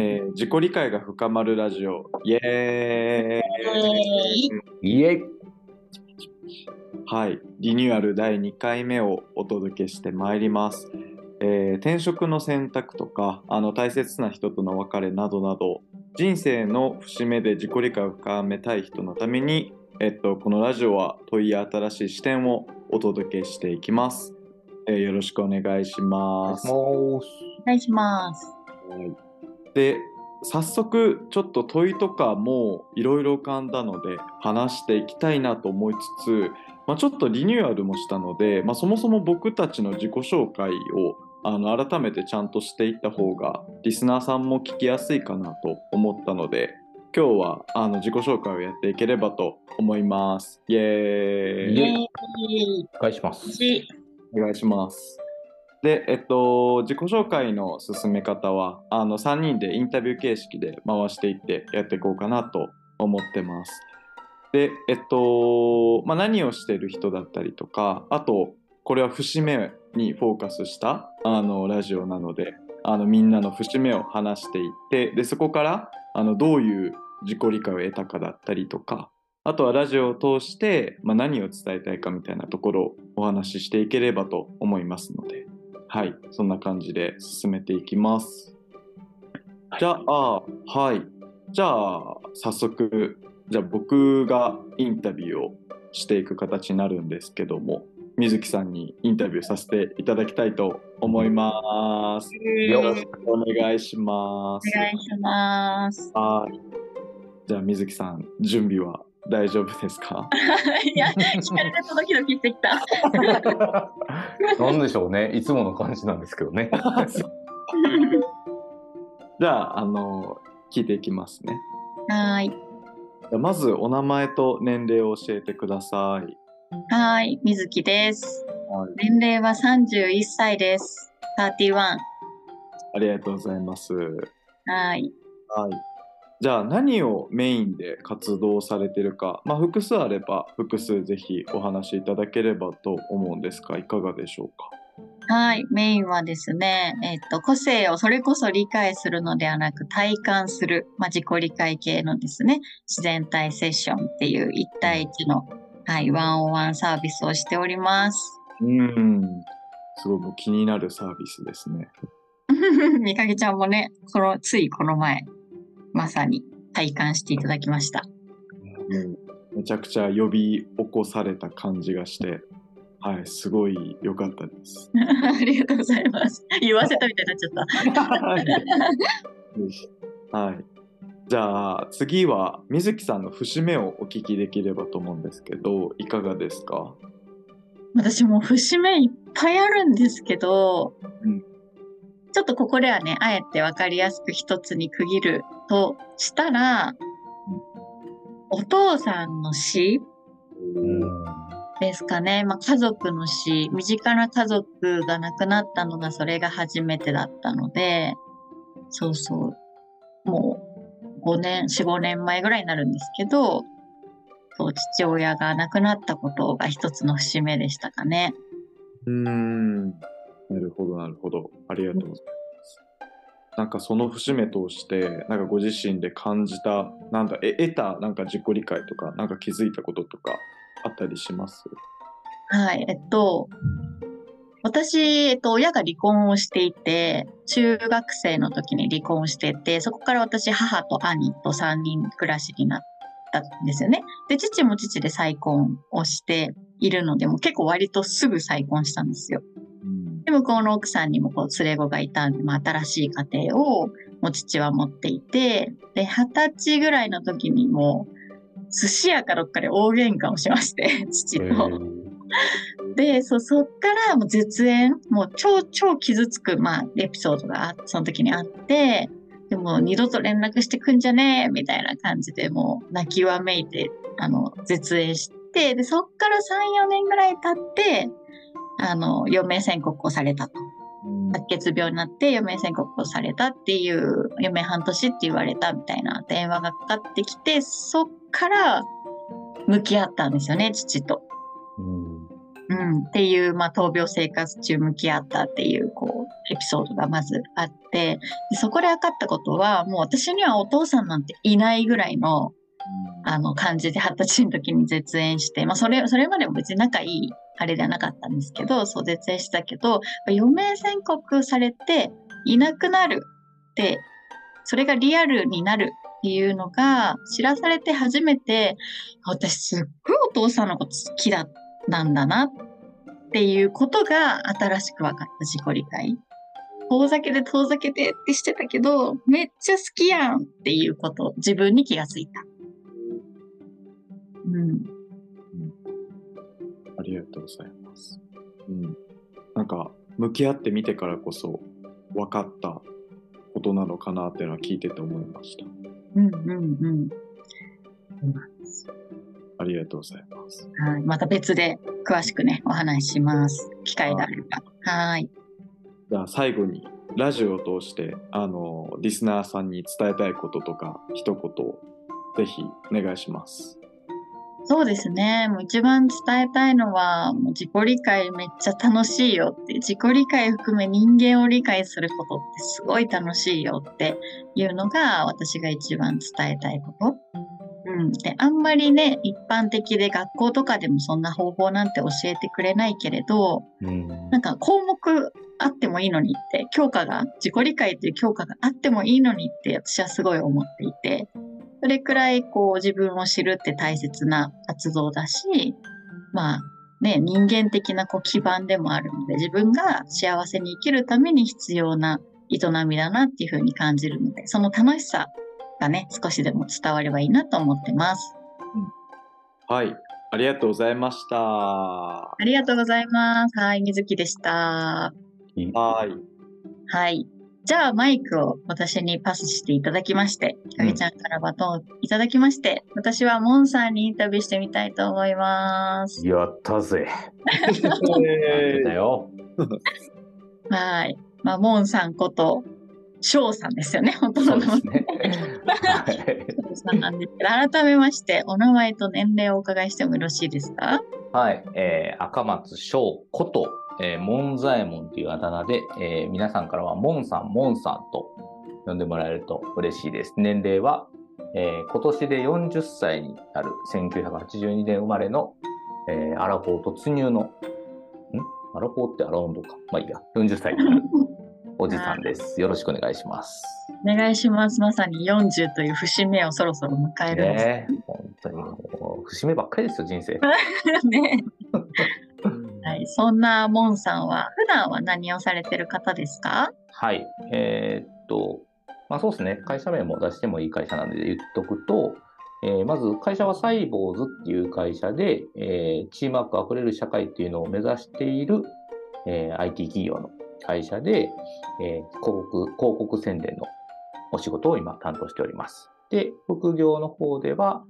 えー自己理解が深まるラジオ、イエーイイエイはい、リニューアル第2回目をお届けしてまいります。えー転職の選択とかあの大切な人との別れなどなど人生の節目で自己理解を深めたい人のために、えっと、このラジオは問いや新しい視点をお届けしていきます。えーよろしくお願いします。もお願いします。はいで早速ちょっと問いとかもいろいろ浮かんだので話していきたいなと思いつつ、まあ、ちょっとリニューアルもしたので、まあ、そもそも僕たちの自己紹介をあの改めてちゃんとしていった方がリスナーさんも聞きやすいかなと思ったので今日はあの自己紹介をやっていければと思います。イエーイお願いします。イお願いします。で、えっと、自己紹介の進め方は、あの、3人でインタビュー形式で回していってやっていこうかなと思ってます。で、えっと、まあ、何をしてる人だったりとか、あと、これは節目にフォーカスしたあのラジオなので、あのみんなの節目を話していって、で、そこからあのどういう自己理解を得たかだったりとか、あとはラジオを通して、まあ、何を伝えたいかみたいなところをお話ししていければと思いますので、はい、そんな感じで進めていきます。じゃあ、はい。じゃあ、早速、じゃあ僕がインタビューをしていく形になるんですけども、水木さんにインタビューさせていただきたいと思います。よよろしくお願いします。お願いします。はい。じゃあ、水木さん、準備は大丈夫ですか？いや、聞かれてとドキドキしてきた。なんでしょうね。いつもの感じなんですけどね。じゃあ、あの、聞いていきますね。はーい。じゃあまず、お名前と年齢を教えてください。はーい。水木です。はい、年齢は31歳です。31。はありがとうございます。はい。ーい。じゃあ、何をメインで活動されてるか、まあ、複数あれば、複数ぜひお話しいただければと思うんですが、いかがでしょうか？はい。メインはですね、えっ、と、個性をそれこそ理解するのではなく体感する、まあ、自己理解系のですね、自然体セッションっていう1対1の、はい、ワンオンワンサービスをしております。うん。すごいもう気になるサービスですね。みかげちゃんもね、この、ついこの前、まさに体感していただきました。うんめちゃくちゃ呼び起こされた感じがして、はい、すごい良かったです。ありがとうございます。言わせたみたいになっちゃった。はい。じゃあ次は水木さんの節目をお聞きできればと思うんですけど、いかがですか？私も節目いっぱいあるんですけど、うんちょっとここではね、あえてわかりやすく一つに区切るとしたら、お父さんの死ですかね。まあ、家族の死、身近な家族が亡くなったのがそれが初めてだったので、そうそう、もう5年、4、5年前ぐらいになるんですけど、そう父親が亡くなったことが一つの節目でしたかね。うーん。なるほどなるほど。ありがとうございます。なんかその節目通して、なんかご自身で感じた、なんだ、え得たなんか自己理解とか、なんか気づいたこととかあったりします？はい、えっと、私、えっと、親が離婚をしていて、中学生の時に離婚してて、そこから私、母と兄と3人暮らしになったんですよね。で、父も父で再婚をしているので、も結構割とすぐ再婚したんですよ。うん。で、向こうの奥さんにもこう連れ子がいたんで、まあ、新しい家庭を父は持っていて、で、二十歳ぐらいの時にもう、寿司屋かどっかで大喧嘩をしまして、父えと。ーで、そ、そっからもう絶縁、もう超超傷つく、まあ、エピソードがあその時にあって、でも二度と連絡してくんじゃねえみたいな感じでもう泣きわめいて、あの、絶縁して、で、そっから3、4年ぐらい経って、あの、余命宣告をされたと。うん。白血病になって余命宣告をされたっていう、余命半年って言われたみたいな電話がかかってきて、そっから向き合ったんですよね、父と。うん。っていう、まあ、闘病生活中向き合ったっていう、こう、エピソードがまずあって、でそこで分かったことは、もう私にはお父さんなんていないぐらいの、あの、感じで二十歳の時に絶縁して、まあ、それ、それまでも別に仲いい、あれではなかったんですけど、そう絶縁したけど、余命宣告されていなくなるって、それがリアルになるっていうのが知らされて初めて、私すっごいお父さんのこと好きだなんだなっていうことが新しく分かった自己理解。遠ざけて遠ざけてってしてたけど、めっちゃ好きやんっていうこと、自分に気がついた。うん。ありがとうございます。うん。なんか、向き合ってみてからこそ分かったことなのかなっていうのは聞いてて思いました。うんうんうん。ありがとうございます。はい。また別で詳しくね、お話しします。機会があれば。はい。じゃあ最後に、ラジオを通して、あの、リスナーさんに伝えたいこととか、一言、ぜひお願いします。そうですね。もう一番伝えたいのは、もう自己理解めっちゃ楽しいよって、自己理解含め人間を理解することってすごい楽しいよっていうのが私が一番伝えたいこと。うん。で、あんまりね、一般的で学校とかでもそんな方法なんて教えてくれないけれど、うんなんか項目あってもいいのにって、教科が、自己理解っていう教科があってもいいのにって私はすごい思っていて、それくらいこう自分を知るって大切な活動だし、まあね、人間的なこう基盤でもあるので、自分が幸せに生きるために必要な営みだなっていうふうに感じるので、その楽しさがね、少しでも伝わればいいなと思ってます。はい。ありがとうございました。はありがとうございます。はい、水木でした。い。はい。じゃあマイクを私にパスしていただきまして、ひかげちゃんからバトンをいただきまして、私はモンさんにインタビューしてみたいと思います。やったぜ。えやってたよ。はい。まあ、モンさんこと、翔さんですよね、本当の名前。ね。はい翔さんなんですけど、改めまして、お名前と年齢をお伺いしてもよろしいですか？はい、えー赤松翔こと、えー、門左衛門というあだ名で、えー皆さんからは門さん、門さんと呼んでもらえると嬉しいです。年齢は、えー今年で40歳になる1982年生まれの、えーアラフォー突入の、ん？アラフォーってアラウンドか。まあいいや、40歳になるおじさんです。よろしくお願いします。お願いします。まさに40という節目をそろそろ迎えるんですねえ本当にもう、節目ばっかりですよ、人生。ね。そんなモンさんは、普段は何をされてる方ですか？はい。えーっと、まあそうですね。会社名も出してもいい会社なんで言っとくと、えーまず会社はサイボーズっていう会社で、えーチームワークあふれる社会っていうのを目指している、えー IT 企業の会社で、えー広告、広告宣伝のお仕事を今担当しております。で、副業の方では、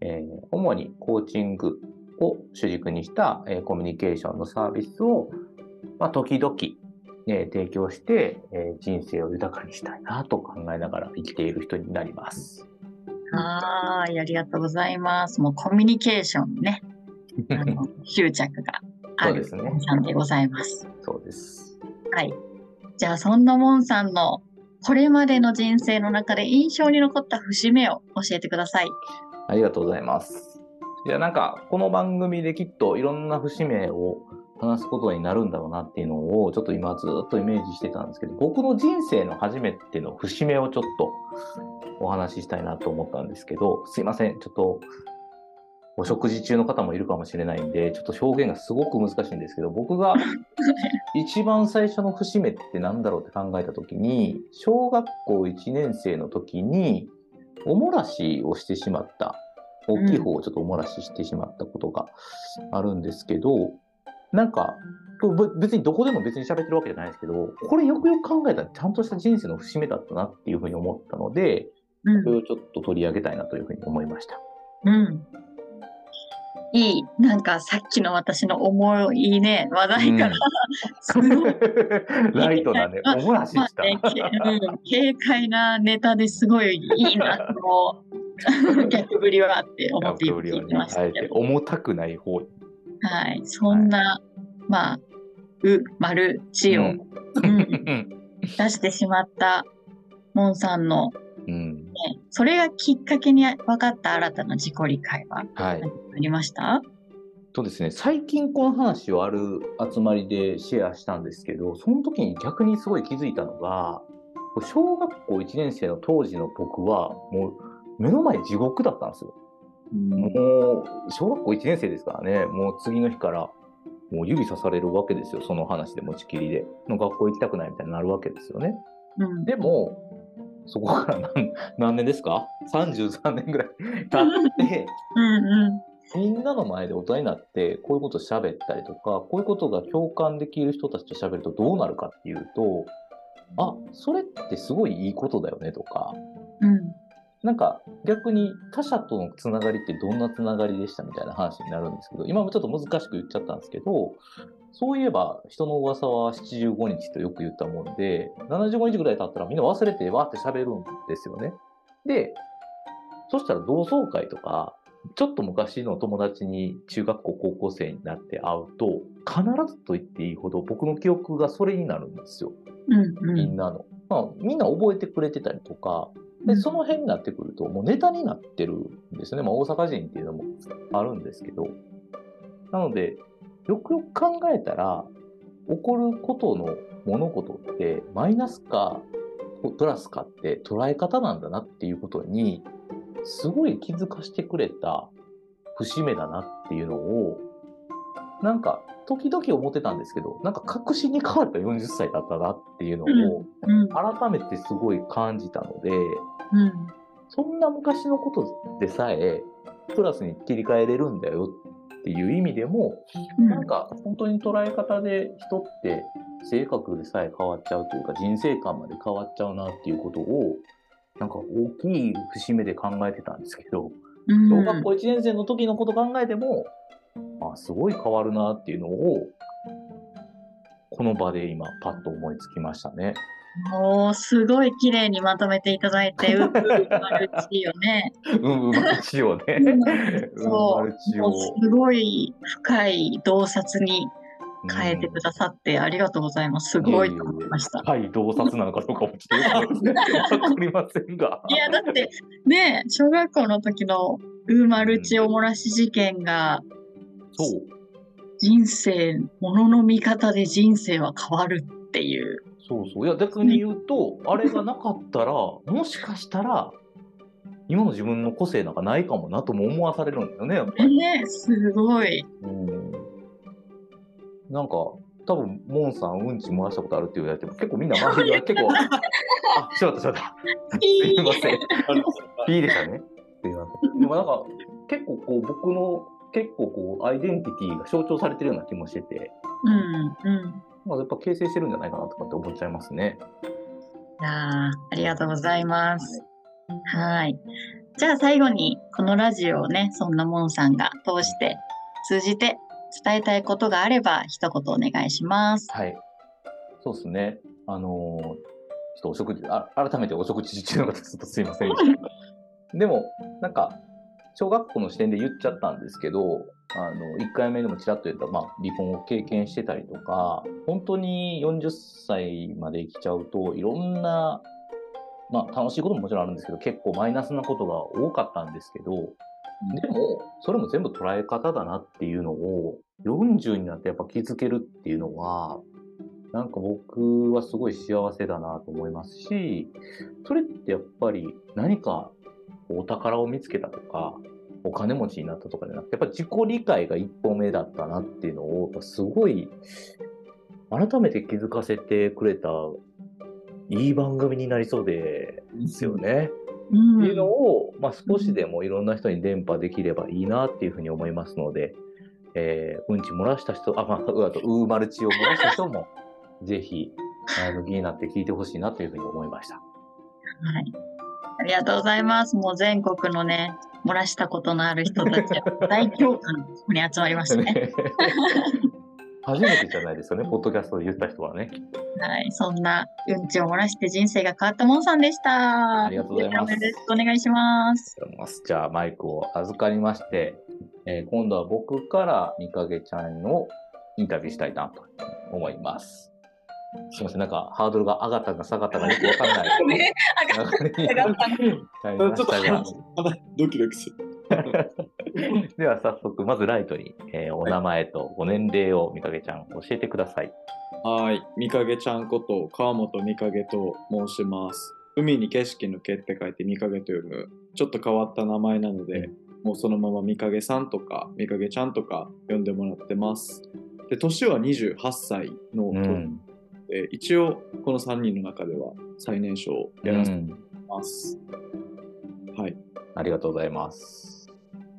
えー主にコーチングを主軸にした、えーコミュニケーションのサービスを、まあ、時々、えー提供して、えー人生を豊かにしたいなと考えながら生きている人になります。はい。ありがとうございます。もうコミュニケーションね。あの執着があるそうですねモンさんでございます。そうです。はい。じゃあ、そんなモンさんのこれまでの人生の中で印象に残った節目を教えてください。ありがとうございます。いや、なんか、この番組できっといろんな節目を話すことになるんだろうなっていうのを、ちょっと今ずっとイメージしてたんですけど、僕の人生の初めての節目をちょっとお話ししたいなと思ったんですけど、すいません、ちょっと、お食事中の方もいるかもしれないんで、ちょっと表現がすごく難しいんですけど、僕が 一番最初の節目って何だろうって考えたときに、小学校1年生の時に、おもらしをしてしまった。大きい方をちょっとおもらししてしまったことがあるんですけど、なんか、これぶ別にどこでも別に喋ってるわけじゃないですけど、これよくよく考えたらちゃんとした人生の節目だったなっていうふうに思ったので、うんそれをちょっと取り上げたいなというふうに思いました。うん。いい。なんかさっきの私の重いね、話題から、すごい、ライトなね、おもらしした。まあね、けうん、軽快なネタですごいいいな、この 逆ぶりはって思って逆振りをね聞いてまし、たけど。て重たくない方に。はい。そんなまあ、う、丸、ちを、出してしまったモンさんの、うん。ね、それがきっかけに分かった新たな自己理解は？ありました？とですね、最近この話をある集まりでシェアしたんですけど、その時に逆にすごい気づいたのが、小学校1年生の当時の僕は、もう目の前地獄だったんですよ。もう、小学校1年生ですからね、もう次の日から、もう指さされるわけですよ、その話で持ちきりで。の学校行きたくないみたいになるわけですよね。うん。でも、そこから何 何年ですか ?33 年ぐらい 経って、うんうん。みんなの前で大人になって、こういうこと喋ったりとか、こういうことが共感できる人たちと喋るとどうなるかっていうと、あ、それってすごいいいことだよねとか、うん。なんか逆に他者とのつながりってどんなつながりでしたみたいな話になるんですけど、今もちょっと難しく言っちゃったんですけど、そういえば人の噂は75日とよく言ったもんで、75日ぐらい経ったらみんな忘れてわーって喋るんですよね。で、そしたら同窓会とか、ちょっと昔の友達に中学校高校生になって会うと、必ずと言っていいほど僕の記憶がそれになるんですよ。うんうん。みんなの。まあ、みんな覚えてくれてたりとか、で、その辺になってくると、もうネタになってるんですよね。まあ、大阪人っていうのもあるんですけど。なので、よくよく考えたら、起こることの物事って、マイナスか、プラスかって捉え方なんだなっていうことに、すごい気づかしてくれた節目だなっていうのを、なんか、時々思ってたんですけど、なんか確信に変わった40歳だったなっていうのを、うん。改めてすごい感じたので、うん。そんな昔のことでさえ、プラスに切り替えれるんだよっていう意味でも、うんなんか本当に捉え方で人って性格でさえ変わっちゃうというか人生観まで変わっちゃうなっていうことを、なんか大きい節目で考えてたんですけど、うん小学校1年生の時のこと考えても、あすごい変わるなっていうのを、この場で今パッと思いつきましたね。おーすごい綺麗にまとめていただいて、ううマルチよね。うん、うまるちをね。うんうんそううすごい深い洞察に変えてくださってありがとうございます。すごいと思いました。はい、洞察なのかどうかもちょっと わかりませんが。いや、だってね、小学校の時のウーマルチおもらし事件がそう。人生、ものの見方で人生は変わるっていう。そうそう。いや、逆に言うと、あれがなかったら、もしかしたら、今の自分の個性なんかないかもなとも思わされるんだよね、やっぱり。ね、すごい。うん。なんか、多分、モンさん、うんち漏らしたことあるって言われても、結構みんな周りが結構、あ、しまったしまった。すいません。ピーでしたね。すいません。でもなんか、結構こう、僕の、結構こう、アイデンティティが象徴されてるような気もしてて、うん、うん。まあ、やっぱ形成してるんじゃないかなとかって思っちゃいますね。いやーありがとうございます。はい。じゃあ最後に、このラジオをね、そんなもんさんが通して、通じて伝えたいことがあれば、一言お願いします。はい。そうですね。あのーちょっとお食事、あ改めてお食事中の方、ちょっとすいません。でも、なんか、小学校の視点で言っちゃったんですけど、あの、1回目でもちらっと言った、まあ、離婚を経験してたりとか、本当に40歳まで生きちゃうと、いろんな、まあ、楽しいことももちろんあるんですけど、結構マイナスなことが多かったんですけど、でも、それも全部捉え方だなっていうのを、40になってやっぱ気づけるっていうのは、なんか僕はすごい幸せだなと思いますし、それってやっぱり何かお宝を見つけたとか、お金持ちになったとかじゃなくて、やっぱ自己理解が一歩目だったなっていうのを、すごい改めて気づかせてくれたいい番組になりそうですよね。うんっていうのを、まあ、少しでもいろんな人に伝播できればいいなっていうふうに思いますので、えーうんち漏らした人、あ、まあ、あと、ウーマルチを漏らした人も、ぜひ、前向きになって聞いてほしいなというふうに思いました。はい。ありがとうございます。もう全国のね、漏らしたことのある人たちは大共感に集まりましたね。初めてじゃないですよね、ポッドキャストで言った人はね。はい。そんなうんちを漏らして人生が変わったもんさんでした。ありがとうございますお願いします。じゃあ、マイクを預かりまして、えー今度は僕からみかげちゃんのインタビューしたいなと思います。すみません、なんかハードルが上がったか下がったかよくわかんない。ね上がったちょっとドキドキする。では早速、まずライトに、えーお名前とご年齢をみかげちゃん教えてください。はい、みかげちゃんこと川本みかげと申します。海に景色の毛って書いてみかげと読む、ちょっと変わった名前なので、もうそのままみかげさんとかみかげちゃんとか呼んでもらってます。で、年は28歳の年うん。で、一応この3人の中では最年少をやらせてうんもらいます。はい。ありがとうございます。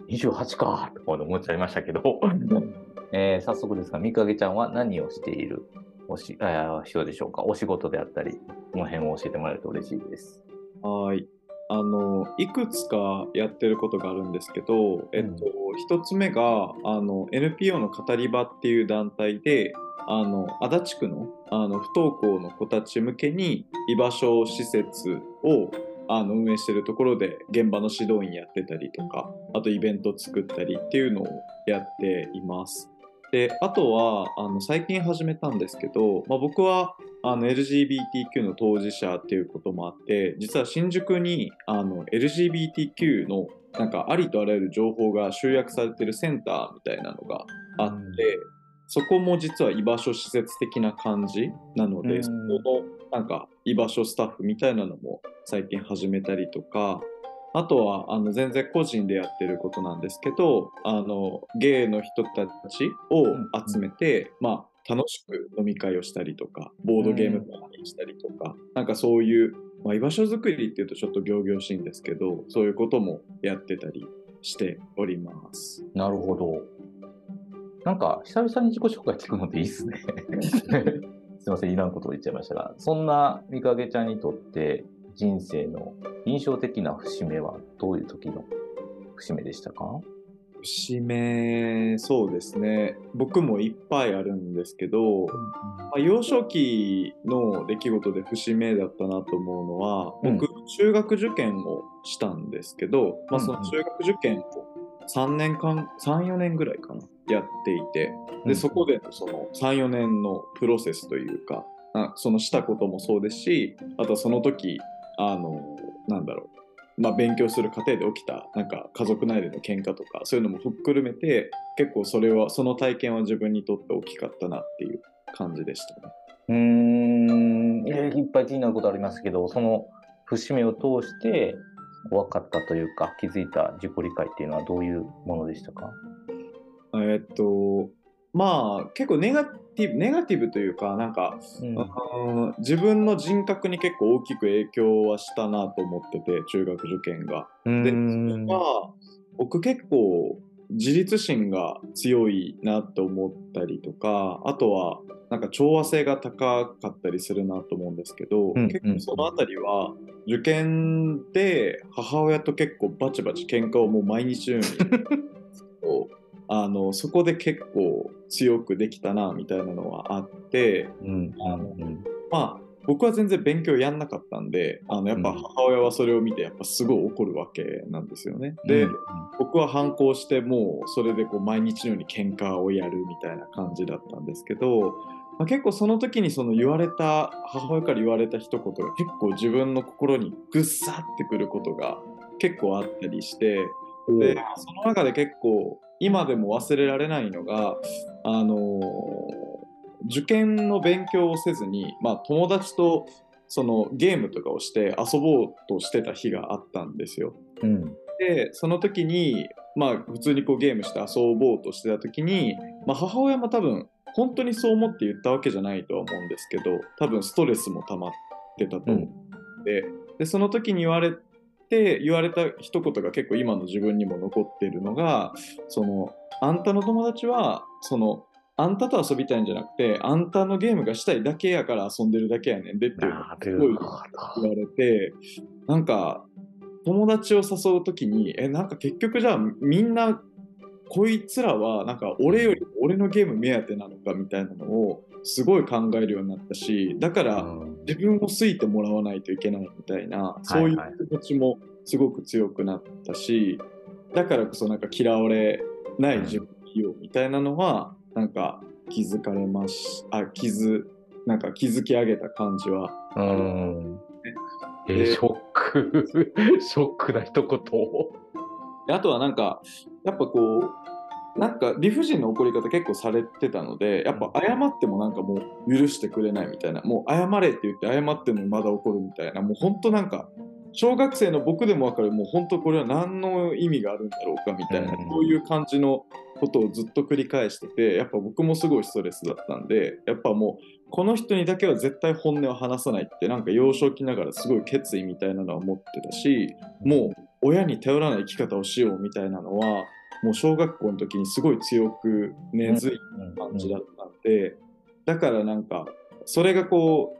28かと思っちゃいましたけど、えー早速ですが、みかげちゃんは何をしているおしあー人でしょうか？お仕事であったり、この辺を教えてもらえると嬉しいです。はい。あの、いくつかやってることがあるんですけど、えっと、一つ目が、あの、NPO の語り場っていう団体で、あの、足立区の、あの、不登校の子たち向けに居場所施設を、あの、運営してるところで、現場の指導員やってたりとか、あとイベント作ったりっていうのをやっています。で、あとは、あの、最近始めたんですけど、まあ、僕は、あの LGBTQ の当事者っていうこともあって実は新宿にあの LGBTQ のなんかありとあらゆる情報が集約されてるセンターみたいなのがあって、うんそこも実は居場所施設的な感じなので、うん。そこのなんか居場所スタッフみたいなのも最近始めたりとかあとはあの全然個人でやってることなんですけどあのゲイの人たちを集めて、まあ楽しく飲み会をしたりとかボードゲームパーティーしたりとか、なんかそういう、まあ、居場所づくりっていうとちょっと仰々しいんですけどそういうこともやってたりしております。なるほど。なんか、久々に自己紹介聞くのっていいっすね。すいません、いらんことを言っちゃいましたが、そんなみかげちゃんにとって、人生の印象的な節目はどういう時の節目でしたか？節目そうですね。僕もいっぱいあるんですけど、まあ、幼少期の出来事で節目だったなと思うのは、うん。僕中学受験をしたんですけど、まあ、その中学受験を3年間34年ぐらいかなやっていてでそこでのその34年のプロセスというかあそのしたこともそうですしあとはその時あのなんだろうまあ、勉強する過程で起きたなんか家族内での喧嘩とかそういうのもふっくるめて結構それはその体験は自分にとって大きかったなっていう感じでしたね。うーん、えーいっぱい気になることありますけど、その節目を通して分かったというか、気づいた自己理解っていうのはどういうものでしたか？えっとまあ結構ネガティブネガティブというかなんか、うん。うん自分の人格に結構大きく影響はしたなと思ってて中学受験が。で僕結構自立心が強いなって思ったりとかあとはなんか調和性が高かったりするなと思うんですけど、うん結構そのあたりは受験で母親と結構バチバチ喧嘩をもう毎日のように あのそこで結構強くできたなみたいなのはあってうん。うん。うん。まあ僕は全然勉強やんなかったんであのやっぱうん。母親はそれを見てやっぱすごい怒るわけなんですよね。で、うん。僕は反抗してもうそれでこう毎日のように喧嘩をやるみたいな感じだったんですけど、まあ、結構その時にその言われた母親から言われた一言が結構自分の心にぐっさってくることが結構あったりしてでその中で結構今でも忘れられないのがあの受験の勉強をせずに、まあ、友達とそのゲームとかをして遊ぼうとしてた日があったんですよ。うんでその時にまあ普通にこうゲームして遊ぼうとしてた時に、まあ、母親も多分本当にそう思って言ったわけじゃないとは思うんですけど多分ストレスも溜まってたと思って、でその時に言われて言われた一言が結構今の自分にも残ってるのがそのあんたの友達はそのあんたと遊びたいんじゃなくてあんたのゲームがしたいだけやから遊んでるだけやねんでっていうい言われてなんか友達を誘う時にえなんか結局じゃあみんなこいつらはなんか俺より俺のゲーム目当てなのかみたいなのをすごい考えるようになったしだからうん自分を好いてもらわないといけないみたいなそういう気持ちもすごく強くなったしだからこそなんか嫌われない自分を生きようみたいなのはなんか気づかれましあ気づなんか築き上げた感じはうん。えでー、ショック。ショックな一言。であとはなんかやっぱこうなんか理不尽な怒り方結構されてたのでやっぱ謝ってもなんかもう許してくれないみたいなもう謝れって言って謝ってもまだ怒るみたいなもう本当なんか小学生の僕でも分かるもう本当これは何の意味があるんだろうかみたいな、うん。そういう感じのことをずっと繰り返しててやっぱ僕もすごいストレスだったんでやっぱもうこの人にだけは絶対本音を話さないってなんか幼少期ながらすごい決意みたいなのは持ってたしもう親に頼らない生き方をしようみたいなのはもう小学校の時にすごい強く根付いた感じだったんで、だからなんかそれがこ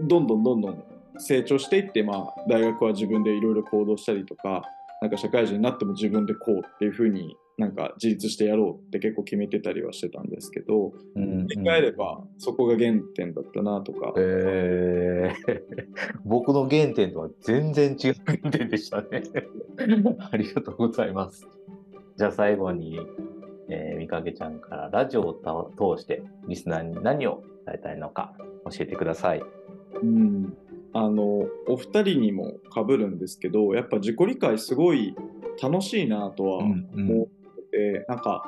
うどんどんどんどん成長していって、まあ、大学は自分でいろいろ行動したりとかなんか社会人になっても自分でこうっていうふうになんか自立してやろうって結構決めてたりはしてたんですけどうん振り返ればそこが原点だったなとか、えー、僕の原点とは全然違う原点でしたね。ありがとうございます。じゃあ最後に、えー、みかけちゃんからラジオを通してリスナーに何を伝えたいのか教えてください。うん、あのお二人にもかぶるんですけどやっぱ自己理解すごい楽しいなとは思ってて、なんか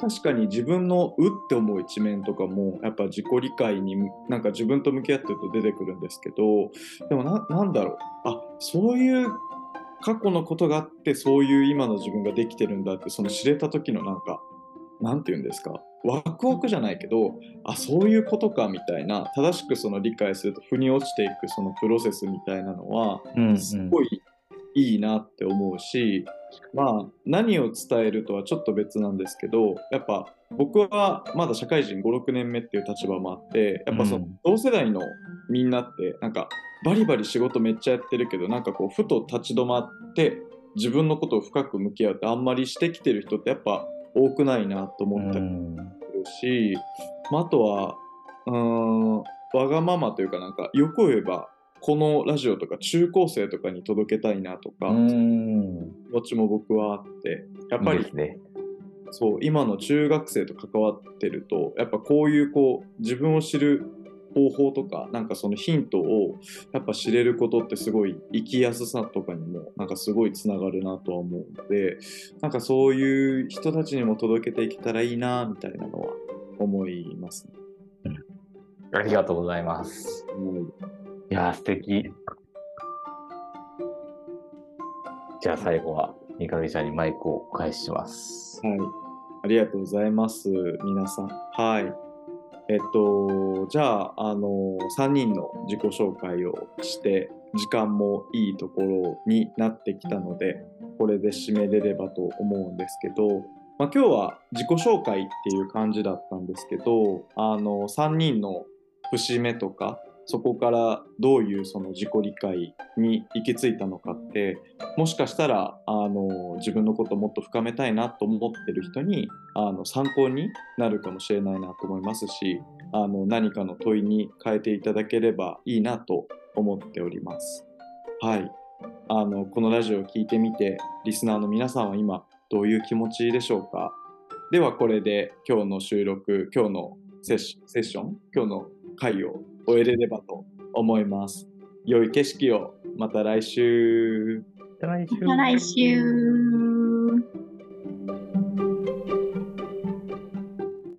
確かに自分のうって思う一面とかもやっぱ自己理解になんか自分と向き合ってると出てくるんですけどでもななんだろう。あそういう過去のことがあってそういう今の自分ができてるんだってその知れた時のなんかなんて言うんですか？ワクワクじゃないけどあそういうことかみたいな正しくその理解すると腑に落ちていくそのプロセスみたいなのはうんすごいいいなって思うし、まあ何を伝えるとはちょっと別なんですけどやっぱ僕はまだ社会人56年目っていう立場もあってやっぱそのうん。同世代のみんなってなんかバリバリ仕事めっちゃやってるけどなんかこうふと立ち止まって自分のことを深く向き合うってあんまりしてきてる人ってやっぱ多くないなと思ったりうんするし、まあ、あとはうーんわがままというかなんかよく言えばこのラジオとか中高生とかに届けたいなとか、うん気持ちも僕はあってやっぱりね。そう今の中学生と関わってるとやっぱこういうこう自分を知る方法とかなんかそのヒントをやっぱ知れることってすごい生きやすさとかにもなんかすごいつながるなとは思うのでなんかそういう人たちにも届けていけたらいいなみたいなのは思いますね。ありがとうございます。うんいやー、素敵。じゃあ最後は、三上ちゃんにマイクをお返しします。はい。ありがとうございます、皆さん。はい。えっと、じゃあ、あの、3人の自己紹介をして、時間もいいところになってきたので、これで締めれればと思うんですけど、まあ、今日は自己紹介っていう感じだったんですけど、あの、3人の節目とか、そこからどういうその自己理解に行き着いたのかってもしかしたらあの自分のことをもっと深めたいなと思ってる人にあの参考になるかもしれないなと思いますしあの何かの問いに変えていただければいいなと思っております。はいあのこのラジオを聞いてみてリスナーの皆さんは今どういう気持ちでしょうか？ではこれで今日の収録今日のセッセッション今日の回を終えれればと思います。良い景色をまた来週。来週また来週。